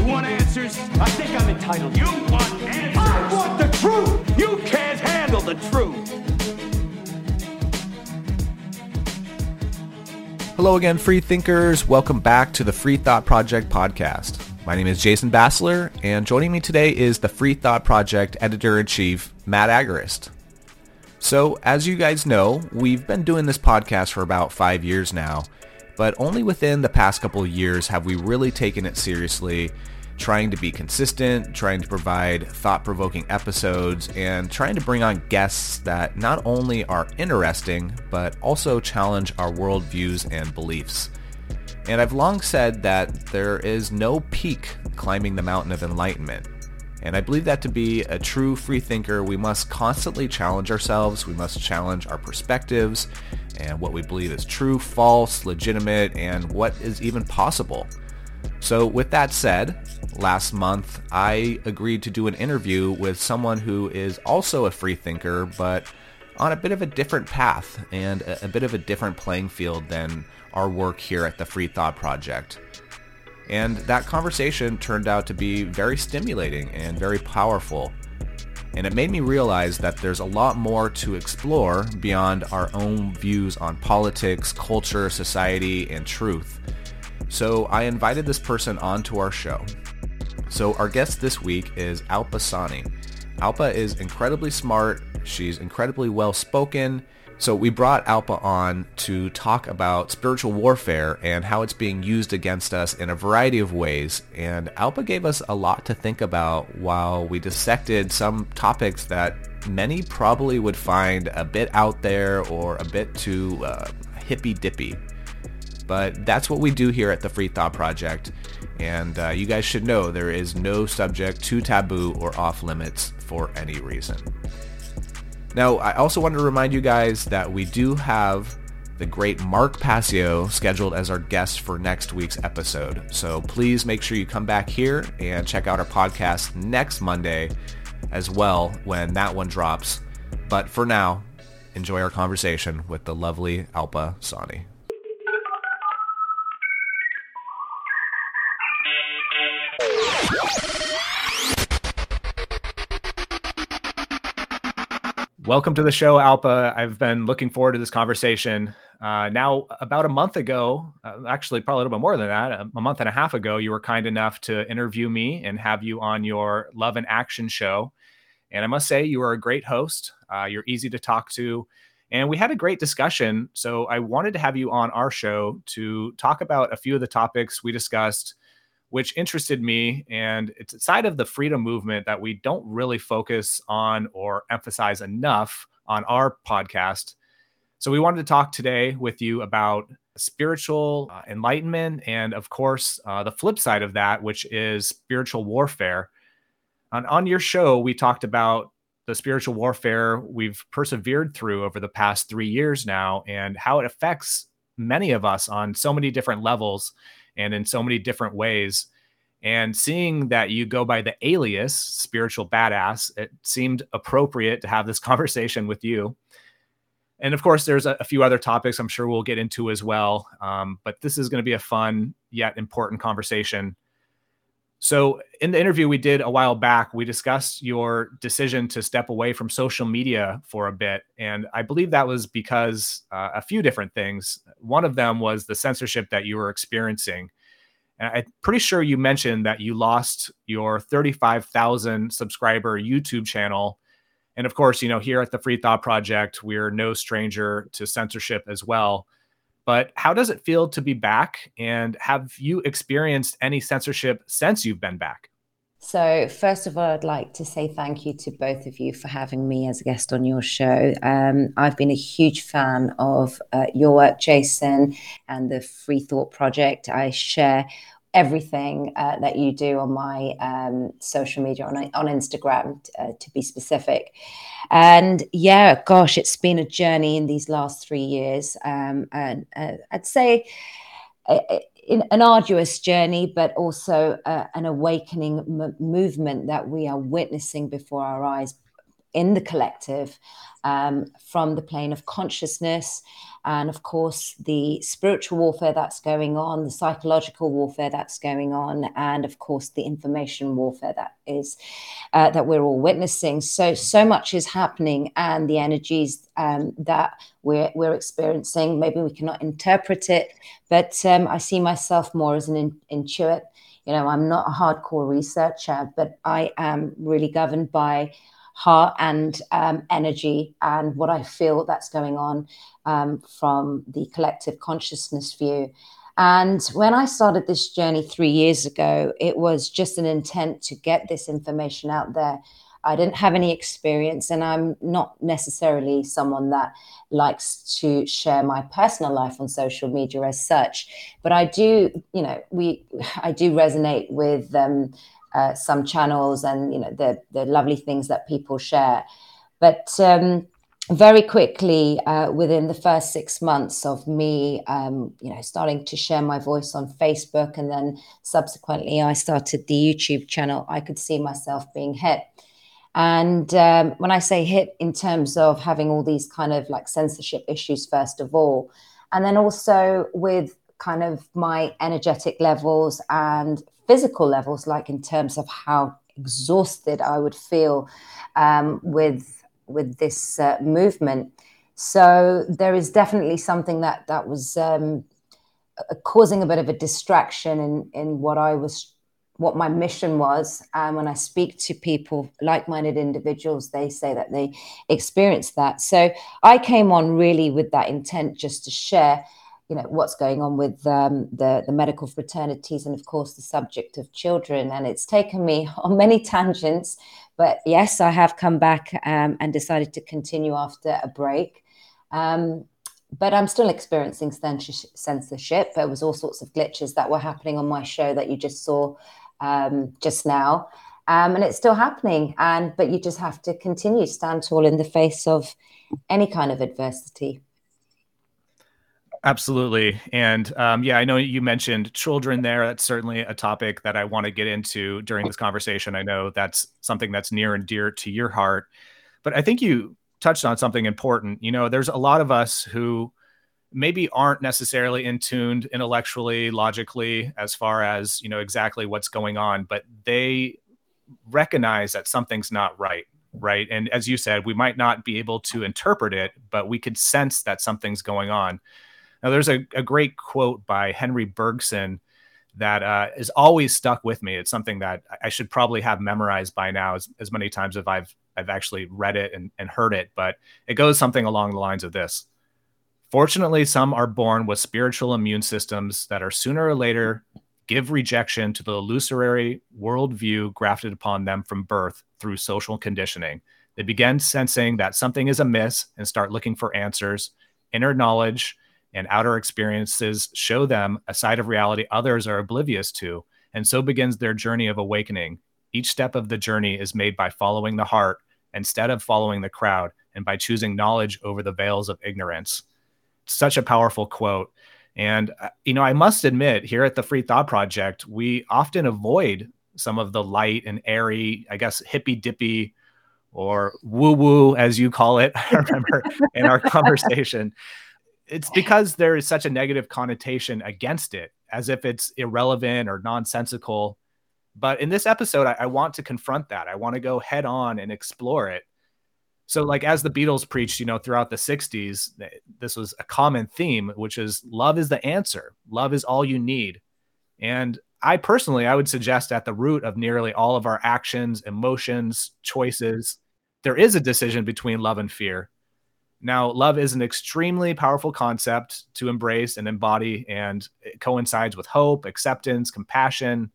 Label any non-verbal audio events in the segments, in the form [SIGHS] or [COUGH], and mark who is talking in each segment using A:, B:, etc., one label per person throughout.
A: You want answers? I think I'm entitled. You want answers? I want the truth. You can't handle the truth.
B: Hello again, free thinkers. Welcome back to the Free Thought Project podcast. My name is Jason Bassler, and joining me today is the Free Thought Project editor-in-chief, Matt Agorist. So, as you guys know, we've been doing this podcast for about five years now, but only within the past couple years have we really taken it seriously, trying to be consistent, trying to provide thought-provoking episodes, and trying to bring on guests that not only are interesting, but also challenge our worldviews and beliefs. And I've long said that there is no peak climbing the mountain of enlightenment. And I believe that to be a true free thinker, we must constantly challenge ourselves, we must challenge our perspectives, and what we believe is true, false, legitimate, and what is even possible. So, with that said, last month I agreed to do an interview with someone who is also a free thinker, but on a bit of a different path and a, bit of a different playing field than our work here at the Free Thought Project. And that conversation turned out to be very stimulating and very powerful. And it made me realize that there's a lot more to explore beyond our own views on politics, culture, society, and truth. So I invited this person onto our show. So our guest this week is Alpa Soni. Alpa is incredibly smart, she's incredibly well spoken. So we brought Alpa on to talk about spiritual warfare and how it's being used against us in a variety of ways. And Alpa gave us a lot to think about while we dissected some topics that many probably would find a bit out there or a bit too uh, hippy-dippy. But that's what we do here at the Free Thought Project. And uh, you guys should know there is no subject too taboo or off limits for any reason. Now, I also want to remind you guys that we do have the great Mark Passio scheduled as our guest for next week's episode. So please make sure you come back here and check out our podcast next Monday as well when that one drops. But for now, enjoy our conversation with the lovely Alpa Soni. Welcome to the show, Alpa. I've been looking forward to this conversation. Uh, now, about a month ago, uh, actually, probably a little bit more than that, a, a month and a half ago, you were kind enough to interview me and have you on your Love In Action show. And I must say, you are a great host. Uh, you're easy to talk to. And we had a great discussion. So I wanted to have you on our show to talk about a few of the topics we discussed which interested me. And it's a side of the freedom movement that we don't really focus on or emphasize enough on our podcast. So we wanted to talk today with you about spiritual uh, enlightenment and, of course, uh, the flip side of that, which is spiritual warfare. On, on your show, we talked about the spiritual warfare we've persevered through over the past three years now and how it affects many of us on so many different levels and in so many different ways. And seeing that you go by the alias spiritual badass, it seemed appropriate to have this [LAUGHS] conversation with you. And of course, there's a, a few other topics I'm sure we'll get into as well. Um, but this is going to be a fun yet important conversation. So, in the interview we did a while back, we discussed your decision to step away from social media for a bit. And I believe that was because uh, a few different things. One of them was the censorship that you were experiencing. And I'm pretty sure you mentioned that you lost your 35,000 subscriber YouTube channel. And of course, you know, here at the Free Thought Project, we're no stranger to censorship as well. But how does it feel to be back? And have you experienced any censorship since you've been back?
C: So, first of all, I'd like to say thank you to both of you for having me as a guest on your show. Um, I've been a huge fan of uh, your work, Jason, and the Free Thought Project. I share everything uh, that you do on my um, social media on on Instagram, uh, to be specific. And yeah, gosh, it's been a journey in these last three years, um, and uh, I'd say. an arduous journey, but also uh, an awakening m- movement that we are witnessing before our eyes in the collective um, from the plane of consciousness and of course the spiritual warfare that's going on the psychological warfare that's going on and of course the information warfare that is uh, that we're all witnessing. So so much is happening and the energies um, that we're we're experiencing. Maybe we cannot interpret it but um, i see myself more as an in, intuit. You know i'm not a hardcore researcher but i am really governed by heart and um, energy and what I feel that's going on um, from the collective consciousness view. And when I started this journey three years ago, it was just an intent to get this information out there. I didn't have any experience, and I'm not necessarily someone that likes to share my personal life on social media as such. But I do, you know, we, [SIGHS] I do resonate with um, uh, some channels and you know the the lovely things that people share. But um, very quickly, uh, within the first six months of me, um, you know, starting to share my voice on Facebook, and then subsequently, I started the YouTube channel. I could see myself being hit. And um, when I say hit in terms of having all these kind of like censorship issues, first of all, and then also with kind of my energetic levels and physical levels, like in terms of how exhausted I would feel um, with with this uh, movement. So there is definitely something that that was um, causing a bit of a distraction in in what I was what my mission was. And when I speak to people, like minded individuals, they say that they experience that. So I came on really with that intent just to share you know what's going on with um, the the medical fraternities and of course the subject of children. And it's taken me [LAUGHS] on many tangents but yes i have come back um, and decided to continue after a break. Um, but i'm still experiencing censorship. There was all sorts of glitches that were happening on my show that you just saw um, just now. Um, and it's still happening. And but you just have to continue stand tall in the face of any kind of adversity
D: Absolutely. And um, yeah, I know you mentioned children there. That's certainly a topic that I want to get into during this conversation. I know that's something that's near and dear to your heart. But I think you touched on something important. You know, there's a lot of us who maybe aren't necessarily in tuned intellectually, logically, as far as, you know, exactly what's going on, but they recognize that something's not right. Right. And as you said, we might not be able to interpret it, but we could sense that something's going on. Now, there's a, a great quote by Henry Bergson that uh, is always stuck with me. It's something that I should probably have memorized by now, as, as many times as I've I've actually read it and, and heard it. But it goes something along the lines of this: Fortunately, some are born with spiritual immune systems that are sooner or later give rejection to the illusory worldview grafted upon them from birth through social conditioning. They begin sensing that something is amiss and start looking for answers. Inner knowledge and outer experiences show them a side of reality others are oblivious to. And so begins their journey of awakening. Each step of the journey is made by following the heart instead of following the crowd and by choosing knowledge over the veils of ignorance. Such a powerful quote. And, uh, you know, I must admit, here at the Free Thought Project, we often avoid some of the light and airy, I guess, hippy dippy or woo woo, as you call it. [LAUGHS] I remember in our [LAUGHS] conversation it's because there is such a negative connotation against it, as if it's irrelevant or nonsensical. But in this episode, I, I want to confront that. I want to go head on and explore it. So, like as the Beatles preached, you know, throughout the '60s, this was a common theme, which is love is the answer. Love is all you need. And I personally, I would suggest at the root of nearly all of our actions, emotions, choices, there is a decision between love and fear. Now, love is an extremely powerful concept to embrace and embody, and it coincides with hope, acceptance, compassion,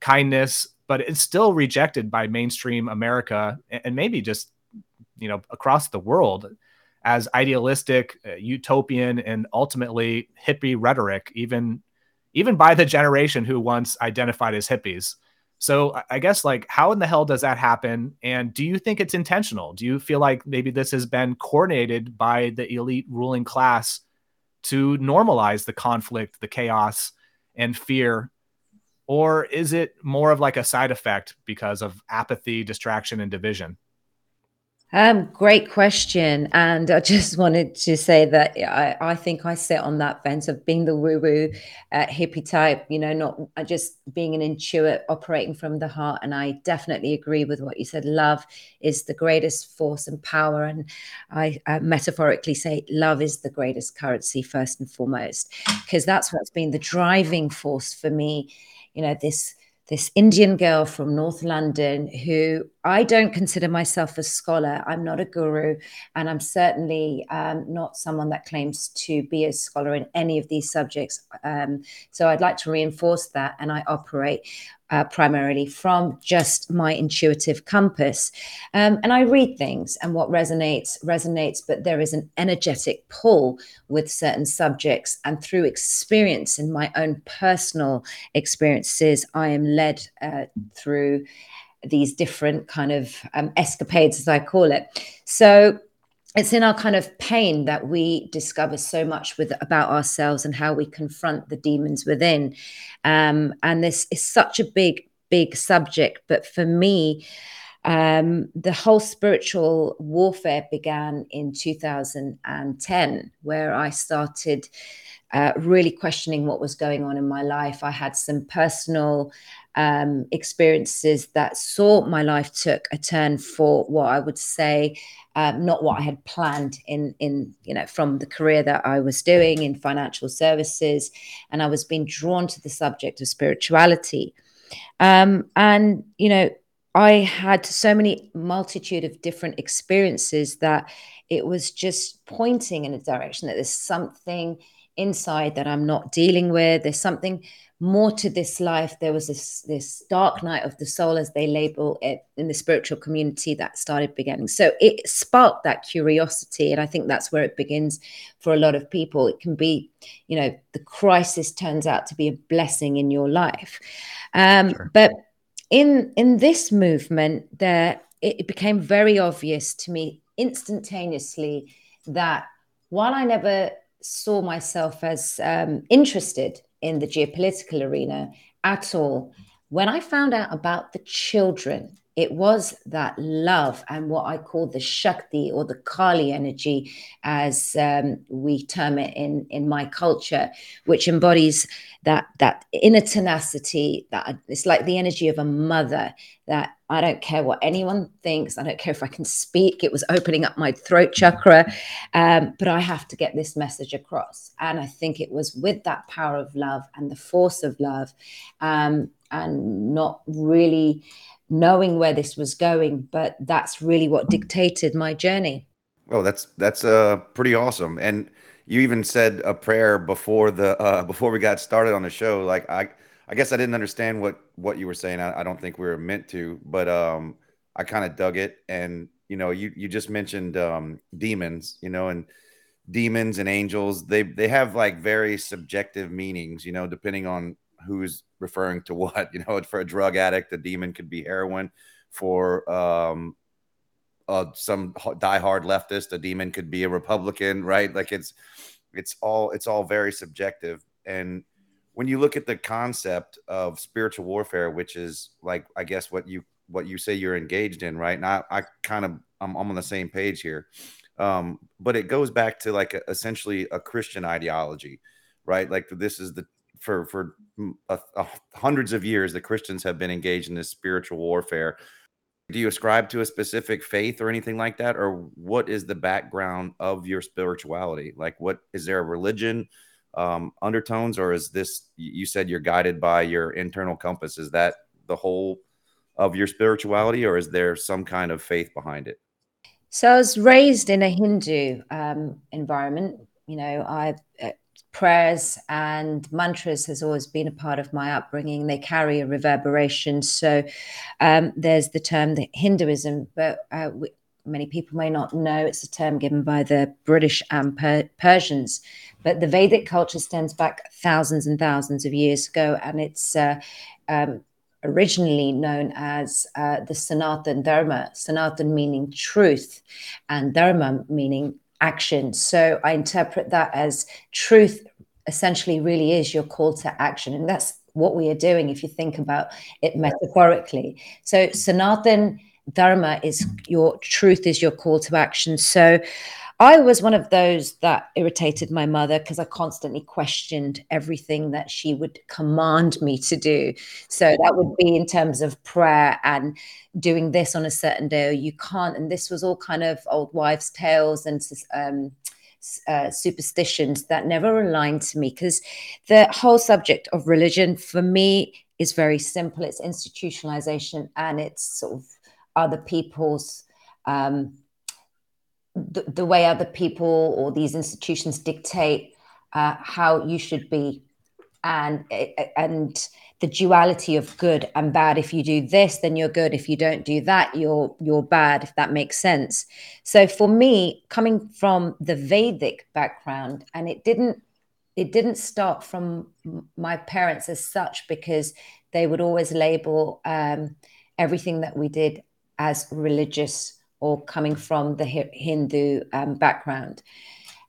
D: kindness, but it's still rejected by mainstream America and maybe just, you know, across the world as idealistic, uh, utopian, and ultimately hippie rhetoric, even even by the generation who once identified as hippies. So I guess like how in the hell does that happen? And do you think it's intentional? Do you feel like maybe this has been coordinated by the elite ruling class to normalize the conflict, the chaos, and fear? Or is it more of like a side effect because of apathy, distraction, and division?
C: Um, great question. And I [LAUGHS] just wanted to say that I, I think I sit on that fence of being the woo woo uh, hippie type, you know, not uh, just being an intuit operating from the heart. And I definitely agree with what you said. Love is the greatest force and power. And I uh, metaphorically say love is the greatest currency, first and foremost, because that's what's been the driving force for me. You know, this this Indian girl from North London who I don't consider myself a scholar. I'm not a guru, and I'm certainly um, not someone that claims to be a scholar in any of these subjects. Um, so I'd like to reinforce that, and I operate uh, primarily from just my intuitive compass. Um, and I read things, and what resonates, resonates, but there is an energetic pull with certain subjects. And through experience in my own personal experiences, I am led uh, through these different kind of um, escapades, as I call it. So it's in our kind of pain that we discover so much with about ourselves and how we confront the demons within um, and this is such a big big subject but for me um, the whole spiritual warfare began in 2010 where i started uh, really questioning what was going on in my life i had some personal um, experiences that saw my life took a turn for what I would say um, not what I had planned in in you know from the career that I was doing in financial services, and I was being drawn to the subject of spirituality, um, and you know I had so many multitude of different experiences that it was just pointing in a direction that there's something inside that I'm not dealing with. There's something more to this life. There was this this dark night of the soul, as they label it in the spiritual community, that started beginning. So it sparked that curiosity, and I think that's where it begins for a lot of people. It can be, you know, the crisis turns out to be a blessing in your life. Um, sure. But in in this movement, there it, it became very obvious to me instantaneously that while I never saw myself as um, interested in the geopolitical arena at all. When I found out about the children, it was that love and what I call the Shakti or the Kali energy, as um, we term it in, in my culture, which embodies that that inner tenacity. That it's like the energy of a mother. That I don't care what anyone thinks. I don't care if I can speak. It was opening up my throat chakra, um, but I have to get this message across. And I think it was with that power of love and the force of love, um, and not really knowing where this was going, but that's really what dictated my journey.
E: Oh, that's that's uh pretty awesome. And you even said a prayer before the uh before we got started on the show. Like I I guess I didn't understand what what you were saying. I, I don't think we were meant to, but um I kind of dug it. And you know, you you just mentioned um demons, you know, and demons and angels, they they have like very subjective meanings, you know, depending on who's referring to [LAUGHS] what. You know, for a drug addict, a demon could be heroin. For um, uh, some diehard leftist, a demon could be a Republican, right? Like it's it's all it's all very subjective. And when you look at the concept of spiritual warfare, which is like I guess what you what you say you're engaged in, right? And I, I kind of I'm, I'm on the same page here. Um, but it goes back to like a, essentially a Christian ideology, right? Like this is the for for hundreds of years the Christians have been engaged in this spiritual warfare. Do you ascribe to a specific faith or anything like that, or what is the background of your spirituality? Like, what is there a religion um, undertones, or is this? You said you're guided by your internal compass. Is that the whole of your spirituality, or is there some kind of faith behind it?
C: So I was raised in a Hindu um, environment. You know, I uh, prayers and mantras has always been a part of my upbringing. They carry a reverberation. So um, there's the term the Hinduism, but uh, we, many people may not know, it's a term given by the British and per- Persians. But the Vedic culture stems back thousands and thousands of years ago, and it's uh, um, originally known as uh, the Sanatan Dharma. Sanatan meaning truth, and Dharma meaning action. So I interpret that as truth essentially really is your call to action. And that's what we are doing if you think about it metaphorically. So Sanatan Dharma is your truth is your call to action. So I was one of those that irritated my mother because I constantly questioned everything that she would command me to do. So that would be in terms of prayer and doing this on a certain day, or you can't. And this was all kind of old wives' tales and um, uh, superstitions that never aligned to me because the whole subject of religion for me is very simple. It's institutionalization and it's sort of other people's. Um, the, the way other people or these institutions dictate uh, how you should be. And and the duality of good and bad. If you do this then you're good. If you don't do that you're you're bad if that makes sense. So for me coming from the vedic background and it didn't it didn't start from my parents as such because they would always label um, everything that we did as religious or coming from the Hindu um, background.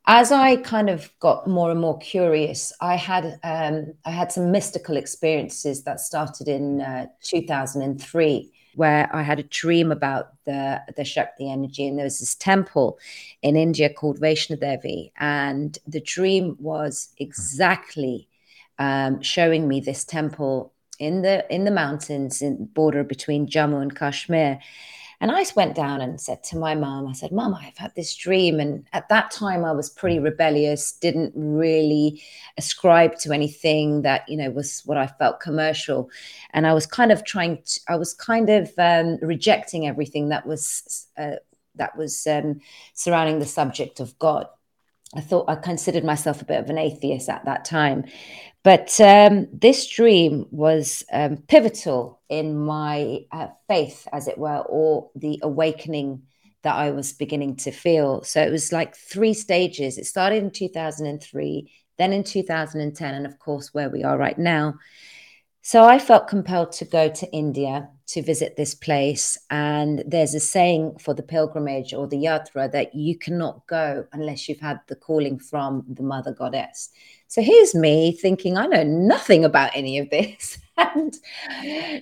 C: As I kind of got more and more curious, I had um, I had some mystical experiences that started in uh, 2003, where I had a dream about the the Shakti energy, and there was this temple in India called Vaishno Devi, and the dream was exactly um, showing me this temple in the in the mountains in border between Jammu and Kashmir and I went down and said to my mom, I said, Mom, I've had this dream. And at that time, I was pretty rebellious, didn't really ascribe to anything that, you know, was what I felt commercial. And I was kind of trying to, I was kind of um, rejecting everything that was, uh, that was um, surrounding the subject of God. I thought I considered myself a bit of an atheist at that time. But um, this dream was um, pivotal in my uh, faith, as it were, or the awakening that I was beginning to feel. So it was like three stages. It started in 2003, then in 2010, and of course, where we are right now. So I felt compelled to go to India to visit this place. And there's a saying for the pilgrimage or the yatra that you cannot go unless you've had the calling from the mother goddess. So here's me thinking, I know nothing about any of this. [LAUGHS] and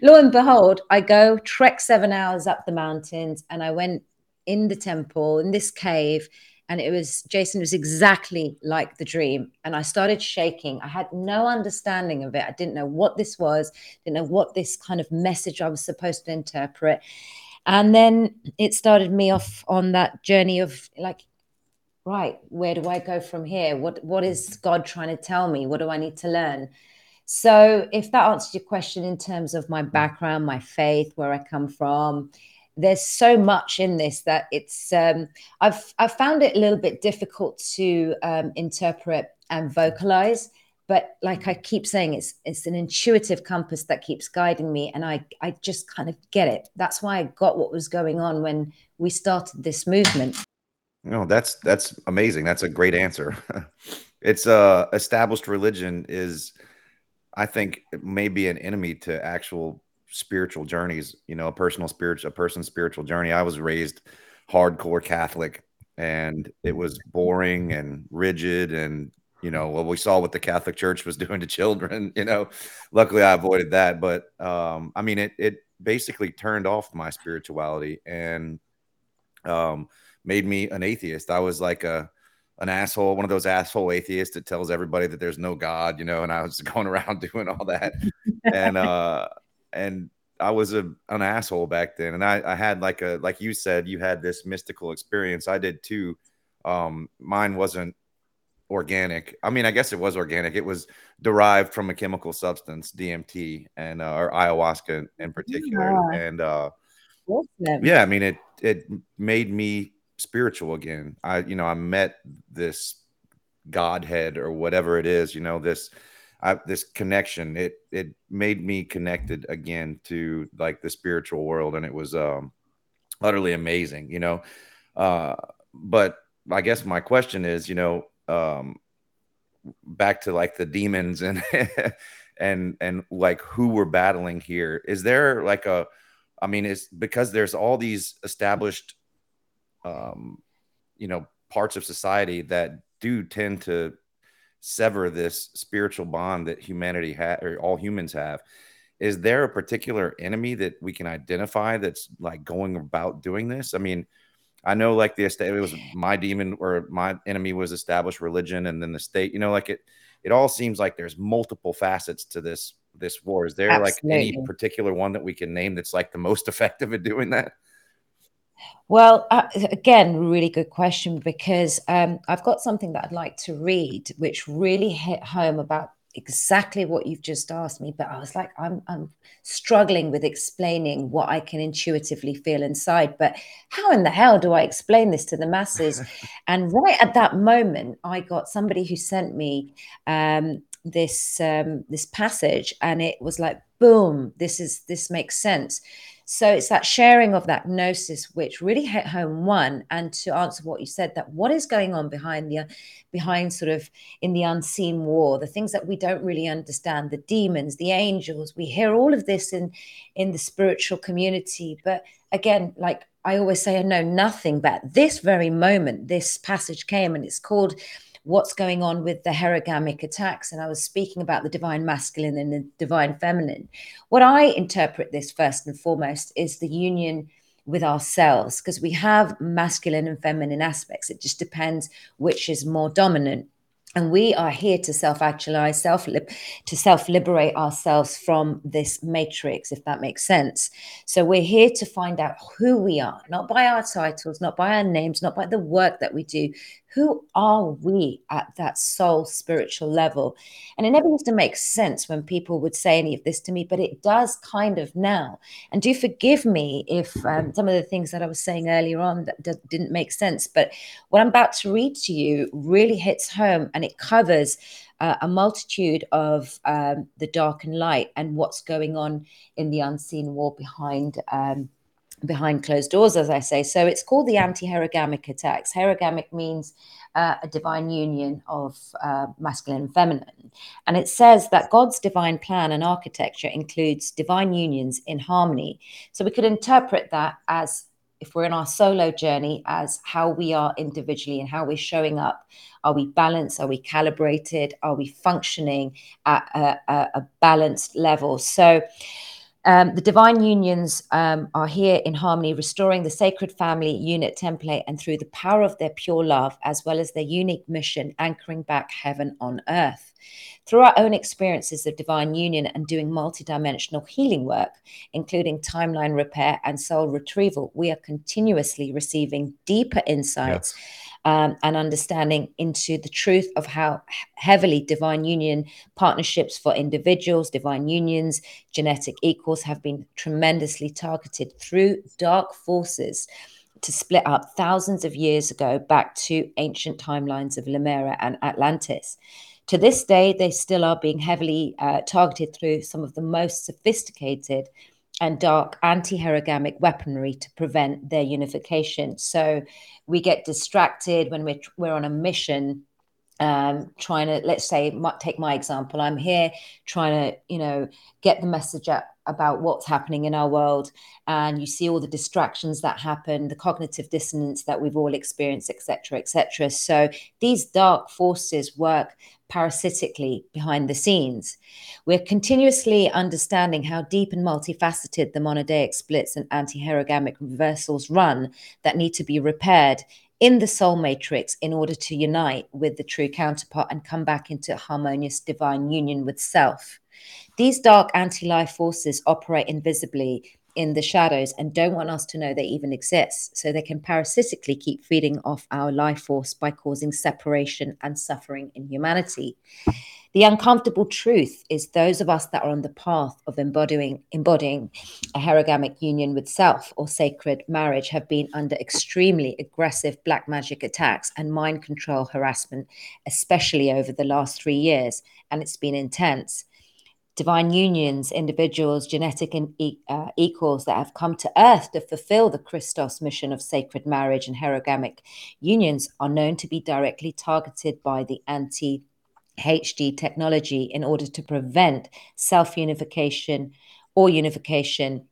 C: lo and behold, I go trek seven hours up the mountains and I went in the temple, in this cave. And it was, Jason, was exactly like the dream. And I started shaking. I had no understanding of it. I didn't know what this was, didn't know what this kind of message I was supposed to interpret. And then it started me off on that journey of like, right, where do I go from here? What what is God trying to tell me? What do I need to learn? So, if that answers your question in terms of my background, my faith, where I come from, there's so much in this that it's um, I've I've found it a little bit difficult to um, interpret and vocalize. But like I keep saying, it's it's an intuitive compass that keeps guiding me, and I I just kind of get it. That's why I got what was going on when we started this movement.
E: No, that's that's amazing. That's a great answer. [LAUGHS] it's uh established religion is I think maybe an enemy to actual spiritual journeys, you know, a personal spiritual a person's spiritual journey. I was raised hardcore Catholic and it was boring and rigid and you know well we saw what the catholic church was [LAUGHS] doing to children you know luckily i avoided that but um i mean it it basically turned off my spirituality and um made me an atheist. I was like a an asshole, one of those asshole atheists that tells everybody that there's no God, you know, and I was [LAUGHS] going around [LAUGHS] doing all that. and uh and I was a an asshole back then. And I, I had like a like you said, you had this mystical experience. I did too. Um mine wasn't organic. I mean, I guess it was organic. It was derived from a chemical substance, DMT and uh, or ayahuasca in particular. Yeah. And uh awesome. yeah, I mean it it made me spiritual again. I, you know, I met this Godhead or whatever it is, you know, this, I, this connection. It, it made me connected again to like the spiritual world. And it was, um, utterly amazing, you know. Uh, but I guess my question is, you know, um, back to like the demons and [LAUGHS] and and like who we're battling here. Is there like a, I mean, it's because there's all these established, um, you know, parts of society that do tend to sever this spiritual bond that humanity has or all humans have is there a particular enemy that we can identify that's like going about doing this? I mean i know like the it was my demon or my enemy was established religion and then the state you know like it it all seems like there's multiple facets to this this war. Is there Absolutely. like any particular one that we can name that's like the most [LAUGHS] effective at doing that
C: well, uh, again, really good question because um, I've got something that I'd like to read, which really hit home about exactly what you've just asked me. But I was like, I'm, I'm struggling with explaining what I can intuitively feel inside. But how in the hell do I explain this to the masses? [LAUGHS] and right at that moment, I got somebody who sent me um, this um, this passage, and it was like, boom, this is this makes sense. So it's that sharing of that gnosis which really hit home one, and to answer what you said, that what is going on behind the behind sort of in the unseen war, the things that we don't really understand, the demons, the angels, we hear all of this in in the spiritual community. But again, like I always say, I know nothing, but this very moment, this passage came and it's called what's going on with the hierogamic attacks. And I was speaking about the divine masculine and the divine feminine. What I interpret this first and foremost is the union with ourselves because we have masculine and feminine aspects. It just depends which is more dominant and we are here to self-actualize self to self-liberate ourselves from this matrix if that makes sense so we're here to find out who we are not by our titles not by our names not by the work that we do who are we at that soul spiritual level? And it never used to make sense when people would say any of this to me but it does kind of now. And do forgive me if um, some of the things that i was saying earlier on that d- didn't make sense but what i'm about to read to you really hits home and it covers uh, a multitude of um, the dark and light and what's going on in the unseen war behind um, behind closed doors, as I say. So it's called the anti-hierogamic attacks. Hierogamic means uh, a divine union of uh, masculine and feminine. And it says that God's divine plan and architecture includes divine unions in harmony. So we could interpret that as if we're in our solo journey as how we are individually and how we're showing up are we balanced are we calibrated are we functioning at a, a, a balanced level so um, the divine unions um, are here in harmony, restoring the sacred family unit template and through the power of their pure love, as well as their unique mission, anchoring back heaven on earth. Through our own experiences of divine union and doing multidimensional healing work, including timeline repair and soul retrieval, we are continuously receiving deeper insights. Yes um, and understanding into the truth of how heavily divine union partnerships for individuals, divine unions, genetic equals have been tremendously targeted through dark forces to split up thousands of years ago back to ancient timelines of Lemuria and Atlantis. To this day, they still are being heavily uh, targeted through some of the most sophisticated and dark anti-herogamic weaponry to prevent their unification. So we get distracted when we're we're on a mission um, trying to let's say take my example i'm here trying to you know get the message out about what's happening in our world and you see all the distractions that happen the cognitive dissonance that we've all experienced etc etc so these dark forces work parasitically behind the scenes. We're continuously understanding how deep and multifaceted the monodeic splits and anti-hierogamic reversals run that need to be repaired in the soul matrix in order to unite with the true counterpart and come back into harmonious divine union with self. These dark anti life forces operate invisibly in the shadows and don't want us to know they even exist. So they can parasitically keep feeding off our life force by causing separation and suffering in humanity. The uncomfortable truth is those of us that are on the path of embodying, embodying a hierogamic union with self or sacred marriage have been under extremely aggressive black magic attacks and mind control harassment, especially over the last three years. And it's been intense. Divine unions, individuals, genetic in, uh, equals that have come to earth to fulfill the Christos mission of sacred marriage and hierogamic unions are known to be directly targeted by the anti HD technology in order to prevent self unification or unification.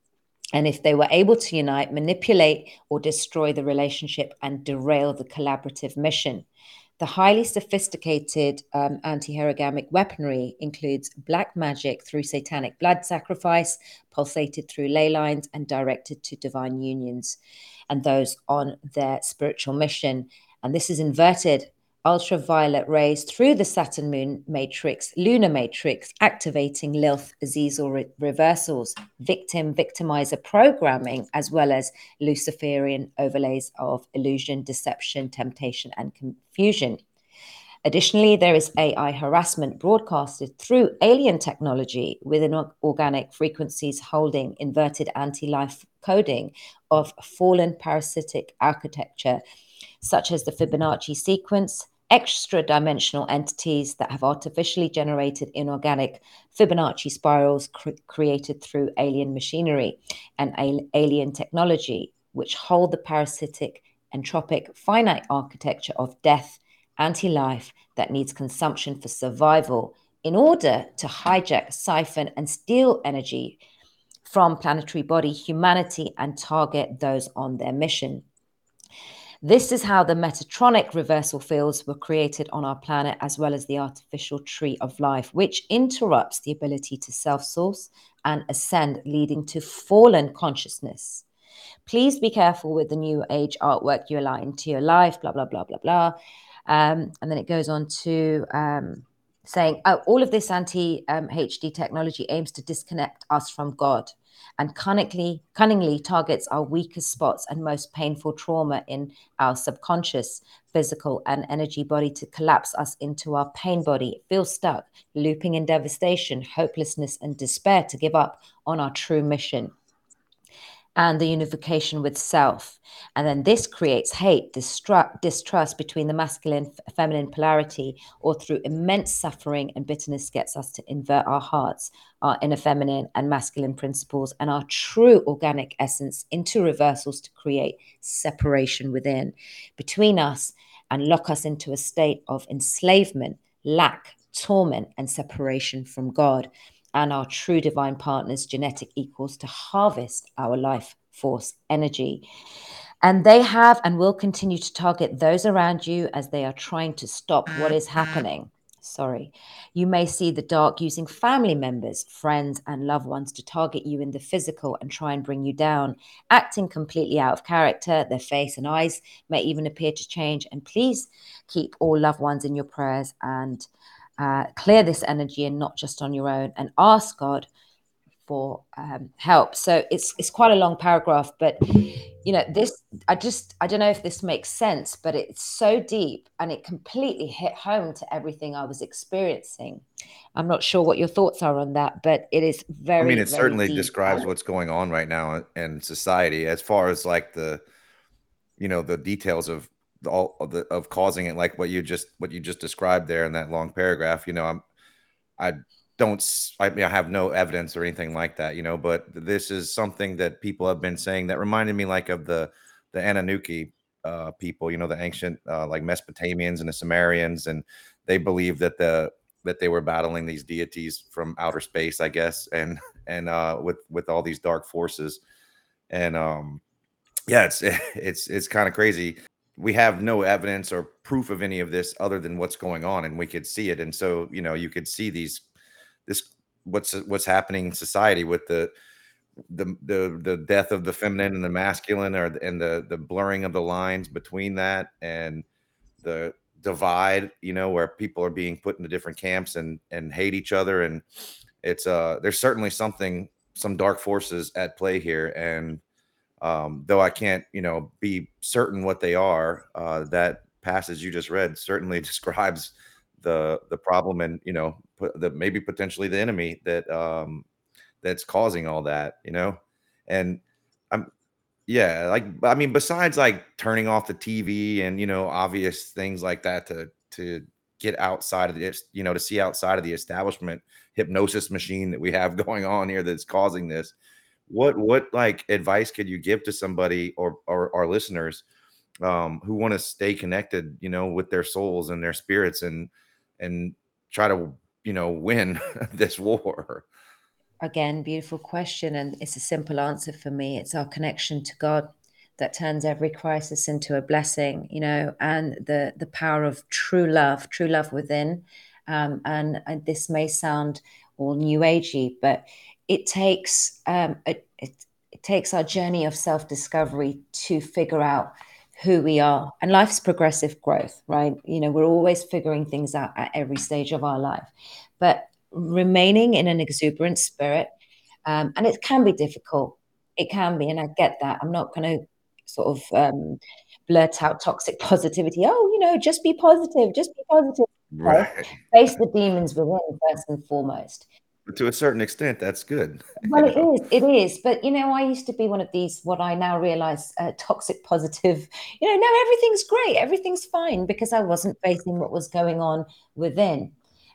C: And if they were able to unite, manipulate, or destroy the relationship and derail the collaborative mission. The highly sophisticated um, anti hierogamic weaponry includes black magic through satanic blood sacrifice, pulsated through ley lines, and directed to divine unions and those on their spiritual mission. And this is inverted ultraviolet rays through the Saturn moon matrix, lunar matrix, activating Lilith Azazel re- reversals, victim victimizer programming, as well as Luciferian overlays of illusion, deception, temptation, and confusion. Additionally, there is AI harassment broadcasted through alien technology within organic frequencies holding inverted anti life coding of fallen parasitic architecture, such as the Fibonacci sequence, extra dimensional entities that have artificially generated inorganic Fibonacci spirals cr- created through alien machinery and al- alien technology, which hold the parasitic, entropic, finite architecture of death, anti life that needs consumption for survival in order to hijack, siphon, and steal energy from planetary body humanity and target those on their mission. This is how the Metatronic reversal fields were created on our planet, as well as the artificial tree of life, which interrupts the ability to self source and ascend, leading to fallen consciousness. Please be careful with the new age artwork you allow into your life, blah, blah, blah, blah, blah. Um, and then it goes on to um, saying, oh, all of this anti um, HD technology aims to disconnect us from God and cunningly, cunningly targets our weakest spots and most painful trauma in our subconscious, physical, and energy body to collapse us into our pain body, feel stuck, looping in devastation, hopelessness, and despair to give up on our true mission and the unification with self. And then this creates hate, distrust, distrust between the masculine feminine polarity, or through immense suffering and bitterness, gets us to invert our hearts, our inner feminine and masculine principles, and our true organic essence into reversals to create separation within between us and lock us into a state of enslavement, lack, torment, and separation from God and our true divine partners, genetic equals, to harvest our life force energy. And they have and will continue to target those around you as they are trying to stop what is happening. Sorry. You may see the dark using family members, friends, and loved ones to target you in the physical and try and bring you down, acting completely out of character. Their face and eyes may even appear to change. And please keep all loved ones in your prayers and uh, clear this energy and not just on your own and ask God for um, help. So it's it's quite a long paragraph, but you know this. I just I don't know if this makes sense, but it's so deep and it completely hit home to everything I was experiencing. I'm not sure what your thoughts are on that, but it is very.
E: I mean, it certainly describes what's going on right now in society, as far as like the, you know, the details of all of the of causing it like what you just what you just described there in that long paragraph you know i'm i don't I, mean, I have no evidence or anything like that you know but this is something that people have been saying that reminded me like of the the anunnaki uh, people you know the ancient uh, like mesopotamians and the sumerians and they believe that the that they were battling these deities from outer space i guess and and uh with with all these dark forces. And um yeah it's [LAUGHS] it's it's kind of crazy we have no evidence or proof of any of this other than what's going on and we could see it. And so you know you could see these this what's what's happening in society with the the the the death of the feminine and the masculine or and the the blurring of the lines between that and the divide you know where people are being put into different camps and and hate each other. And it's uh there's certainly something some dark forces at play here. And um, though I can't, you know, be certain what they are. Uh, that passage you just read certainly [LAUGHS] describes the the problem and you know the maybe potentially the enemy that um, that's causing all that. You know, and I'm yeah, like I mean, besides like turning off the TV and you know obvious things like that to to get outside of this, you know, to see outside of the establishment hypnosis machine that we have [LAUGHS] going on here that's causing this. What what like advice could you give to somebody or or our listeners um, who want to stay connected, you know, with their souls and their spirits and and try to you know win [LAUGHS] this war?
C: Again, beautiful question, and it's a simple answer for me. It's our connection to God that turns every crisis into a blessing, you know, and the the power of true love, true love within. Um, and, and, this may sound all new agey, but it takes um, it, it, it takes our journey of self discovery to figure out who we are. And life's progressive growth, right? You know, we're always figuring things out at every stage of our life, but remaining in an exuberant spirit, um, and it can be difficult. It can be, and I get that. I'm not going to sort of um, blurt out toxic [LAUGHS] positivity. Oh, you know, just be positive, just be positive.
E: Right.
C: Face the demons within first and foremost.
E: To a certain extent, that's good. [LAUGHS]
C: Well, it is. It is. But you know, I used to be one of these. What I now realize, uh, toxic positive. [LAUGHS] You know, no, everything's great, everything's fine because I wasn't facing what was going on within,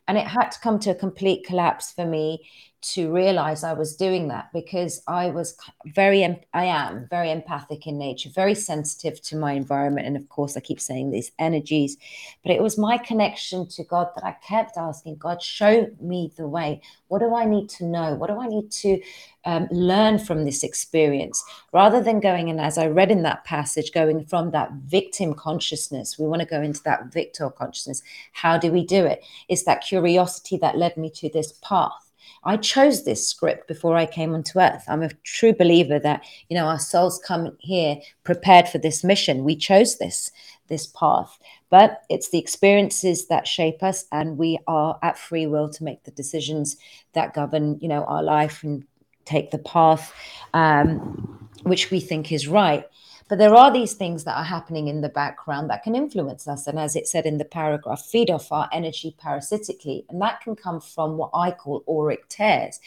C: and it had to come to a complete collapse for me to realize I was doing that because I was very, I am very empathic in nature, very sensitive to my environment. And of course, I keep saying these energies, but it was my connection to God that I kept asking God, show me the way. What do I need to know? What do I need to um, learn from this experience? Rather than going, and as I read in that passage, going from that victim consciousness, we want to go into that victor consciousness. How do we do it? It's that curiosity that led me to this path I chose this script before I came onto earth. I'm a true believer that, you know, our souls come here prepared for this mission. We chose this this path. But it's the experiences that shape us and we are at free will to make the decisions that govern, you know, our life and take the path um, which we think is right. But there are these things that are happening in the background that can influence us. And as it said in the paragraph, feed off our energy parasitically. And that can come from what I call auric tears.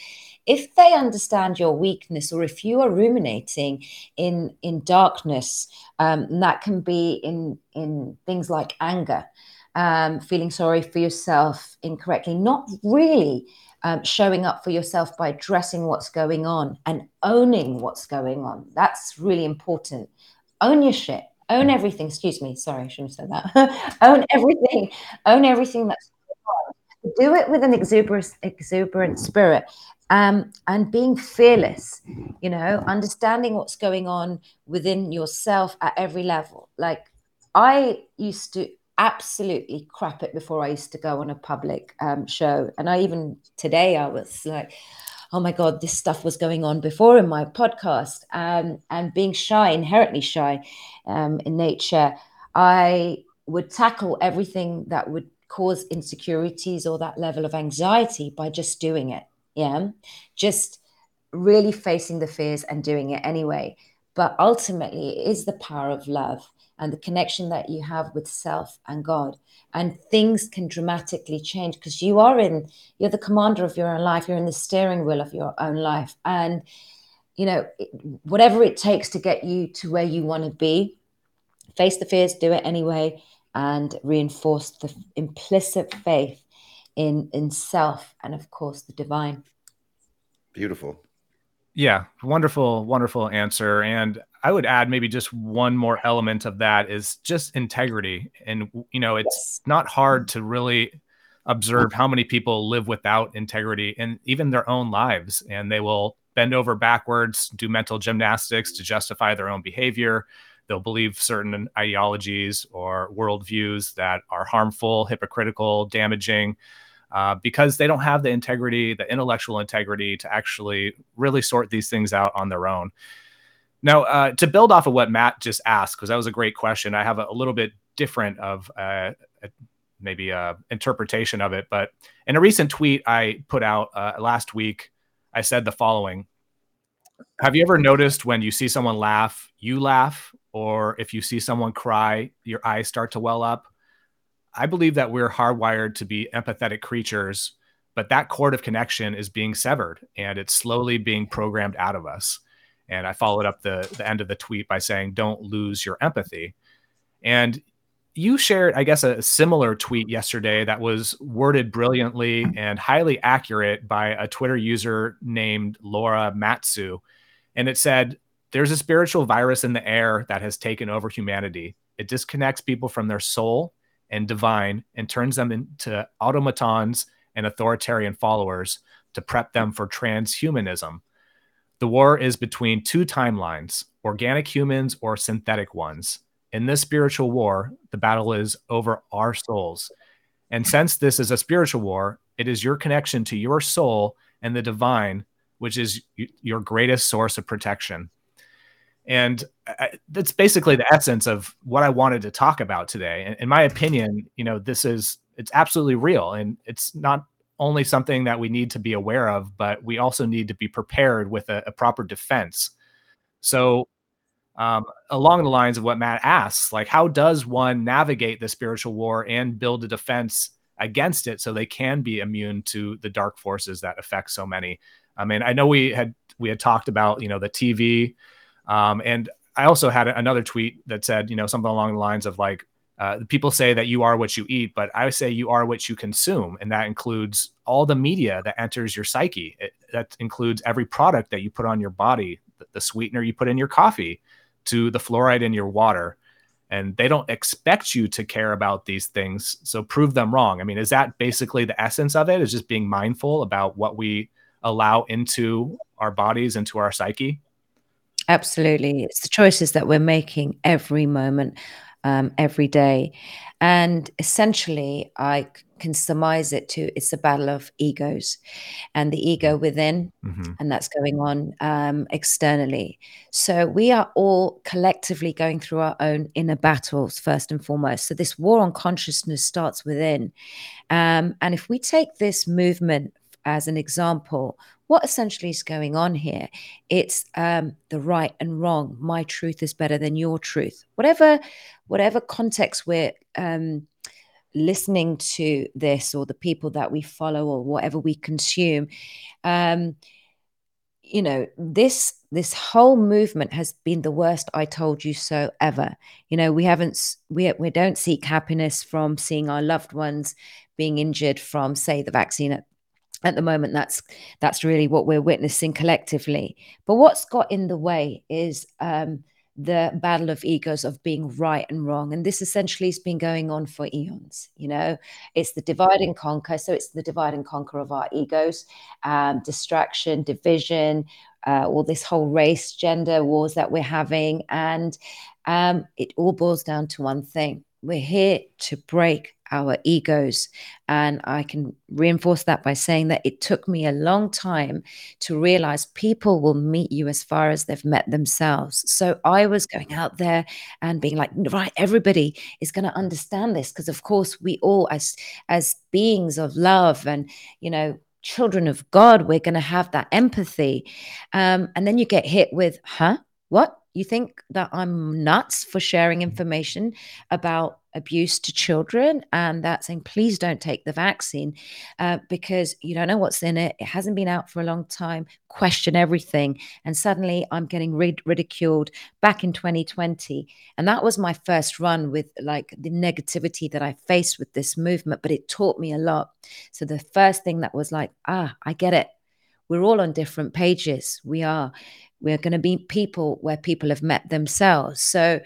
C: If they understand your weakness, or if you are ruminating in, in darkness, um, that can be in, in things like anger, um, feeling sorry for yourself incorrectly, not really um, showing up for yourself by addressing what's going on and owning what's going on. That's really important. Own your shit. Own everything. Excuse me. Sorry, I shouldn't have said that. [LAUGHS] own everything. Own everything that's do it with an exuberant, exuberant spirit um, and being fearless, you know, understanding what's going on within yourself at every level. Like I used to absolutely crap it before I used to go on a public um, show. And I even today I was like, oh my God, this stuff was going on before in my podcast. Um, and being shy, inherently shy um, in nature, I would tackle everything that would cause insecurities or that level of anxiety by just doing it. Yeah. Just really facing the fears and doing it anyway. But ultimately, it is the power of love and the connection that you have with self and God. And things can dramatically change because you are in, you're the commander of your own life, you're in the steering wheel of your own life. And, you know, whatever it takes to get you to where you want to be, face the fears, do it anyway, and reinforce the implicit faith in, in self and, of course, the divine.
E: Beautiful.
D: Yeah, wonderful, wonderful answer. And I would add maybe just one more element of that is just integrity. And, you know, it's not hard to really observe how many people live without integrity in even their own lives. And they will bend over backwards, do mental gymnastics to justify their own behavior. They'll believe certain ideologies or worldviews that are harmful, hypocritical, damaging uh, because they don't have the integrity, the intellectual integrity to actually really sort these things out on their own. Now, uh, to build off of what Matt just asked, because that was a great question, I have a, a little bit different of uh, a, maybe a interpretation of it. But in a recent tweet I put out uh, last week, I said the following: Have you ever noticed when you see someone laugh, you laugh, or if you see someone cry, your eyes start to well up? I believe that we're hardwired to be empathetic creatures, but that cord of connection is being severed and it's slowly being programmed out of us. And I followed up the, the end of the tweet by saying, don't lose your empathy. And, you shared, I guess, a similar tweet yesterday that was worded brilliantly and highly accurate by a Twitter user named Laura Matsu. And it said, There's a spiritual virus in the air that has taken over humanity. It disconnects people from their soul and divine and turns them into automatons and authoritarian followers to prep them for transhumanism. The war is between two timelines organic humans or synthetic ones. In this spiritual war, the battle is over our souls. And since this is a spiritual war, it is your connection to your soul and the divine, which is your greatest source of protection. And uh, uh, that's basically the essence of what I wanted to talk about today. In my opinion, you know, this is it's absolutely real and it's not only something that we need to be aware of, but we also need to be prepared with a, a proper defense. So, um, along the lines of what Matt asks, like, how does one navigate the spiritual war and build a defense against it so they can be immune to the dark forces that affect so many? I mean, I know we had we had talked about you know the TV, um, and I also had another tweet that said you know something along the lines of like uh, people say that you are what you eat, but I say you are what you consume, and that includes all the media that enters your psyche. It, that includes every product that you put on your body, the, the sweetener you put in your coffee, to the fluoride in your water. And they don't expect you to care about these things, so prove them wrong. I mean, is that basically the essence of it? Is just being mindful about what we allow into our bodies, into our psyche?
C: Absolutely. It's the choices that we're making every moment um, every day. And essentially, I can surmise it to it's a battle of egos and the ego within, mm-hmm. and that's going on um, externally. So we are all collectively going through our own inner battles, first and foremost. So this war on consciousness starts within. Um, and if we take this movement as an example, what essentially is going on here it's um, the right and wrong. My truth is better than your truth. Whatever whatever context we're um, listening to this or the people that we follow or whatever we consume um, you know this this whole movement has been the worst i told you so ever. You know we haven't we, we don't seek happiness from seeing our loved ones being injured from say the vaccine at at the moment that's that's really what we're witnessing collectively. But what's got in the way is um, the battle of egos of being right and wrong and this essentially has been going on for eons you know? It's the divide and conquer so it's the divide and conquer of our egos um, distraction division uh, all this whole race gender wars that we're having and um, it all boils down to one thing we're here to break our egos. And I can reinforce that by saying that it took me a long time to realize people will meet you as far as they've met themselves. So I was going out there and being like, right, everybody is going to understand this. Because of course, we all as as beings of love and you know, children of God, we're going to have that empathy. Um, and then you get hit with, huh? What? You think that I'm nuts for sharing information about abuse to children and that saying please don't take the vaccine uh, because you don't know what's in it it hasn't been out for a long time question everything. And suddenly i'm getting rid- ridiculed back in 2020 and that was my first run with like the negativity that i faced with this movement but it taught me a lot. So the first thing that was like ah i get it. We're all on different pages. We are we're going to be people where people have met themselves. So